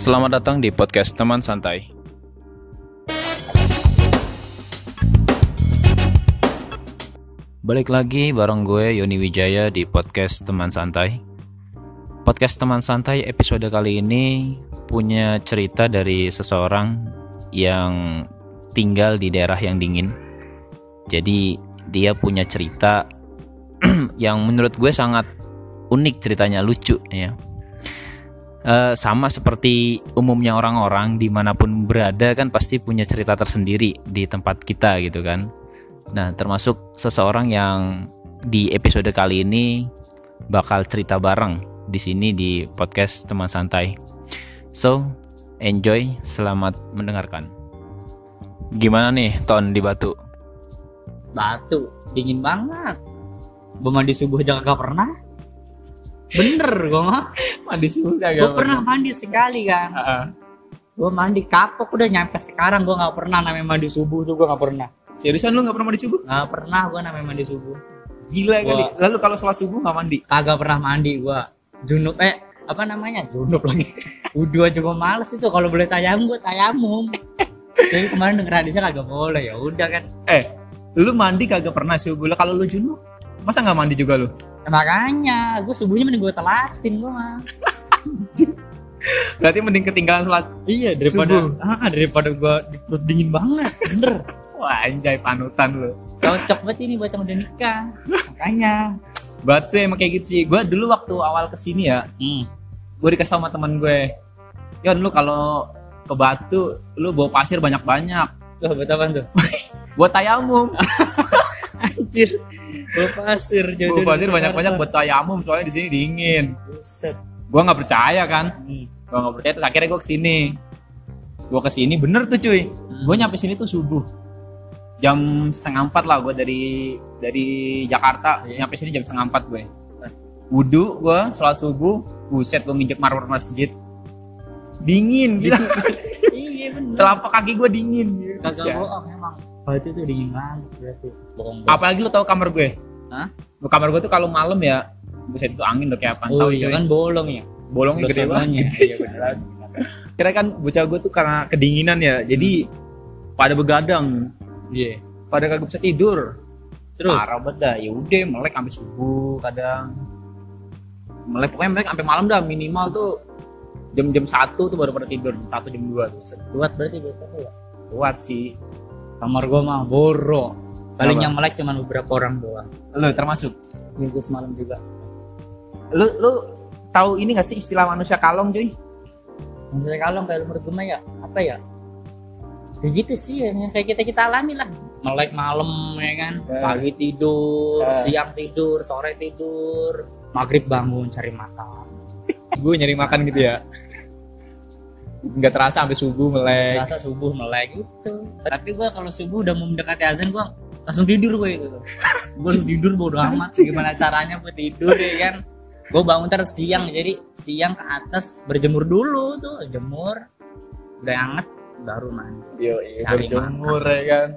Selamat datang di podcast Teman Santai. Balik lagi bareng gue Yoni Wijaya di podcast Teman Santai. Podcast Teman Santai episode kali ini punya cerita dari seseorang yang tinggal di daerah yang dingin. Jadi dia punya cerita yang menurut gue sangat unik ceritanya lucu ya. Eh, sama seperti umumnya orang-orang di mana pun berada kan pasti punya cerita tersendiri di tempat kita gitu kan. Nah termasuk seseorang yang di episode kali ini bakal cerita bareng di sini di podcast teman santai. So enjoy, selamat mendengarkan. Gimana nih ton di Batu? Batu, dingin banget. Gue mandi subuh aja kagak pernah. Bener gue mah. Mandi subuh Gue pernah mandi sekali kan. Gue mandi kapok udah nyampe sekarang gue nggak pernah namanya mandi subuh tuh gue nggak pernah. Seriusan lu gak pernah mandi subuh? Nggak pernah gue namanya mandi subuh. Gila Wah. kali. Lalu kalau sholat subuh gak mandi? Kagak pernah mandi gue. Junub eh apa namanya junub lagi. Udah aja gue males itu kalau boleh tayamum gue tayamum. Tapi kemarin denger hadisnya kagak boleh ya udah kan. Eh, lu mandi kagak pernah subuh. Kalau lu junub, masa nggak mandi juga lu? Ya, makanya gue subuhnya mending gue telatin gue mah. Berarti mending ketinggalan sholat. Iya Subuh. ah daripada gue di perut dingin banget. Bener. Wah, anjay panutan lu. cocok banget ini buat yang udah nikah makanya Batu emang kayak gitu sih. Gue dulu waktu awal ke sini ya, hmm. gue dikasih sama teman gue. Yon, lu kalau ke Batu, lu bawa pasir banyak-banyak. tuh buat apa tuh Buat tayamum. anjir bawa pasir Bawa pasir banyak-banyak buat tayamum, soalnya di sini dingin. buset Gue nggak percaya kan. hmm. Gue nggak percaya, terus akhirnya gue ke sini. Gue ke sini, bener tuh cuy. Gue nyampe sini tuh subuh. Jam setengah empat lah gue dari dari Jakarta Iya. nyampe sini jam setengah empat gue. Wudhu gue sholat subuh, buset gue nginjek marmer masjid. Dingin gitu. iya bener Telapak kaki gue dingin. kagak Buset. bohong emang oh itu tuh dingin banget berarti bohong Apalagi lu tahu kamar gue? Hah? Kamar gue tuh kalau malam ya, buset itu angin udah kayak apa? oh tahu iya kan bolong ya Bolongnya gede banget. sananya. iya beneran Kira kan bocah gue tuh karena kedinginan ya, jadi pada begadang, iya pada kagak bisa tidur. terus Parah banget dah. Ya udah melek sampai subuh kadang. Melek pokoknya melek sampai malam dah minimal tuh jam-jam satu tuh baru pada tidur, jam satu jam dua tuh. kuat berarti biasanya ya Kuat sih. Kamar gua mah boro paling Apa? yang melek cuma beberapa orang doang Lu termasuk. minggu semalam juga Lu lu tahu ini gak sih istilah manusia kalong cuy? Maksudnya kalau kayak menurut gue ya apa ya? Ya gitu sih ya, yang kayak kita kita alami lah. Melek malam ya kan, Ya. pagi tidur, Ya. siang tidur, sore tidur, maghrib bangun cari makan. gue nyari makan gitu ya. Nggak terasa sampai subuh melek. Rasa subuh melek gitu. Tapi gue kalau subuh udah mau mendekati azan gue langsung tidur gue gitu. gue langsung tidur bodo amat gimana caranya gue tidur ya kan. Gue bangun terus siang jadi siang ke atas berjemur dulu tuh jemur udah hangat baru mandi Yo, Cari berjemur ya kan.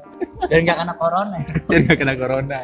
dan gak kena corona Jadi nggak kena corona.